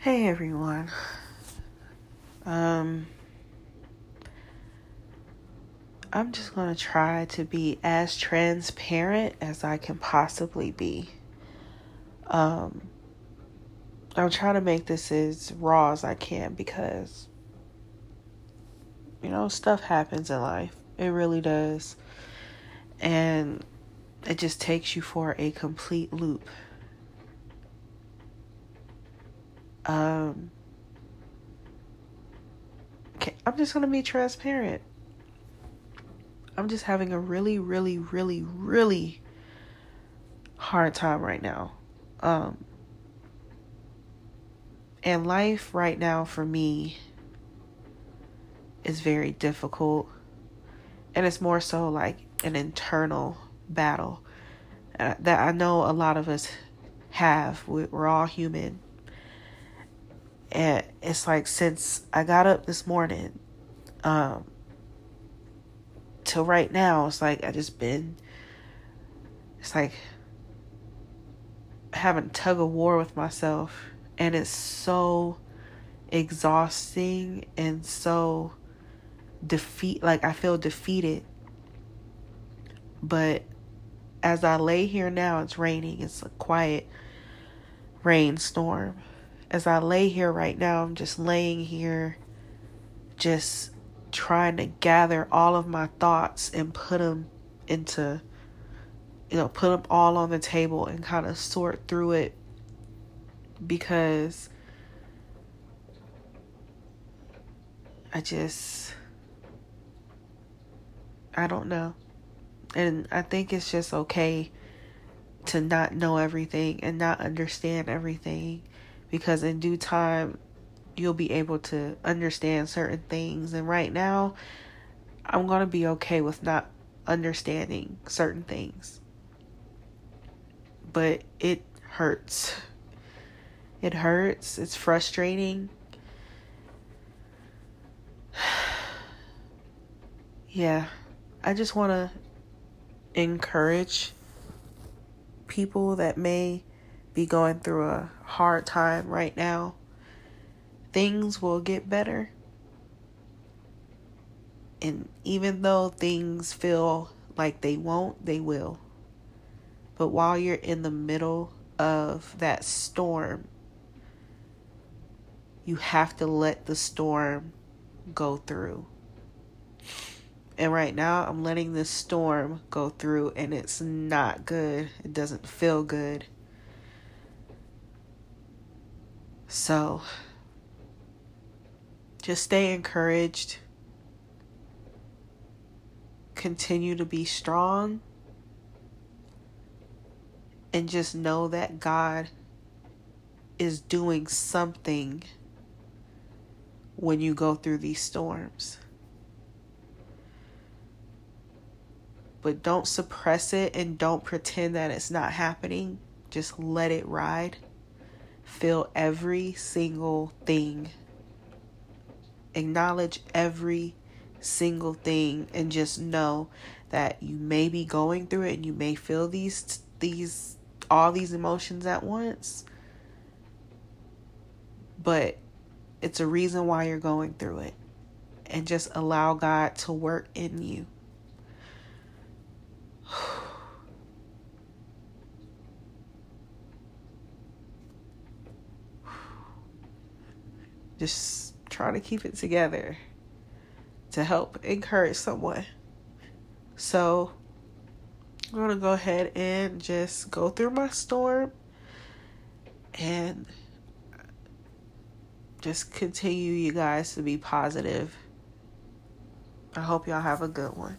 Hey everyone. Um I'm just going to try to be as transparent as I can possibly be. Um I'm trying to make this as raw as I can because you know, stuff happens in life. It really does. And it just takes you for a complete loop. Um, okay, I'm just going to be transparent. I'm just having a really, really, really, really hard time right now. Um, and life right now for me is very difficult. And it's more so like an internal battle uh, that I know a lot of us have. We're all human and it's like since I got up this morning, um, till right now, it's like I just been, it's like having tug of war with myself, and it's so exhausting and so defeat. Like I feel defeated, but as I lay here now, it's raining. It's a quiet rainstorm as I lay here right now, I'm just laying here, just trying to gather all of my thoughts and put them into, you know, put them all on the table and kind of sort through it because I just, I don't know. And I think it's just okay to not know everything and not understand everything because in due time you'll be able to understand certain things. And right now I'm going to be okay with not understanding certain things. But it hurts. It hurts. It's frustrating. Yeah. I just want to encourage people that may be going through a hard time right now, things will get better. And even though things feel like they won't, they will. But while you're in the middle of that storm, you have to let the storm go through. And right now, I'm letting this storm go through, and it's not good. It doesn't feel good. So just stay encouraged. Continue to be strong. And just know that God is doing something when you go through these storms. But don't suppress it and don't pretend that it's not happening. Just let it ride. Feel every single thing. Acknowledge every single thing and just know that you may be going through it and you may feel these these all these emotions at once. But it's a reason why you're going through it. And just allow God to work in you. Just try to keep it together to help encourage someone. So I'm going to go ahead and just go through my storm and just continue, you guys, to be positive. I hope y'all have a good one.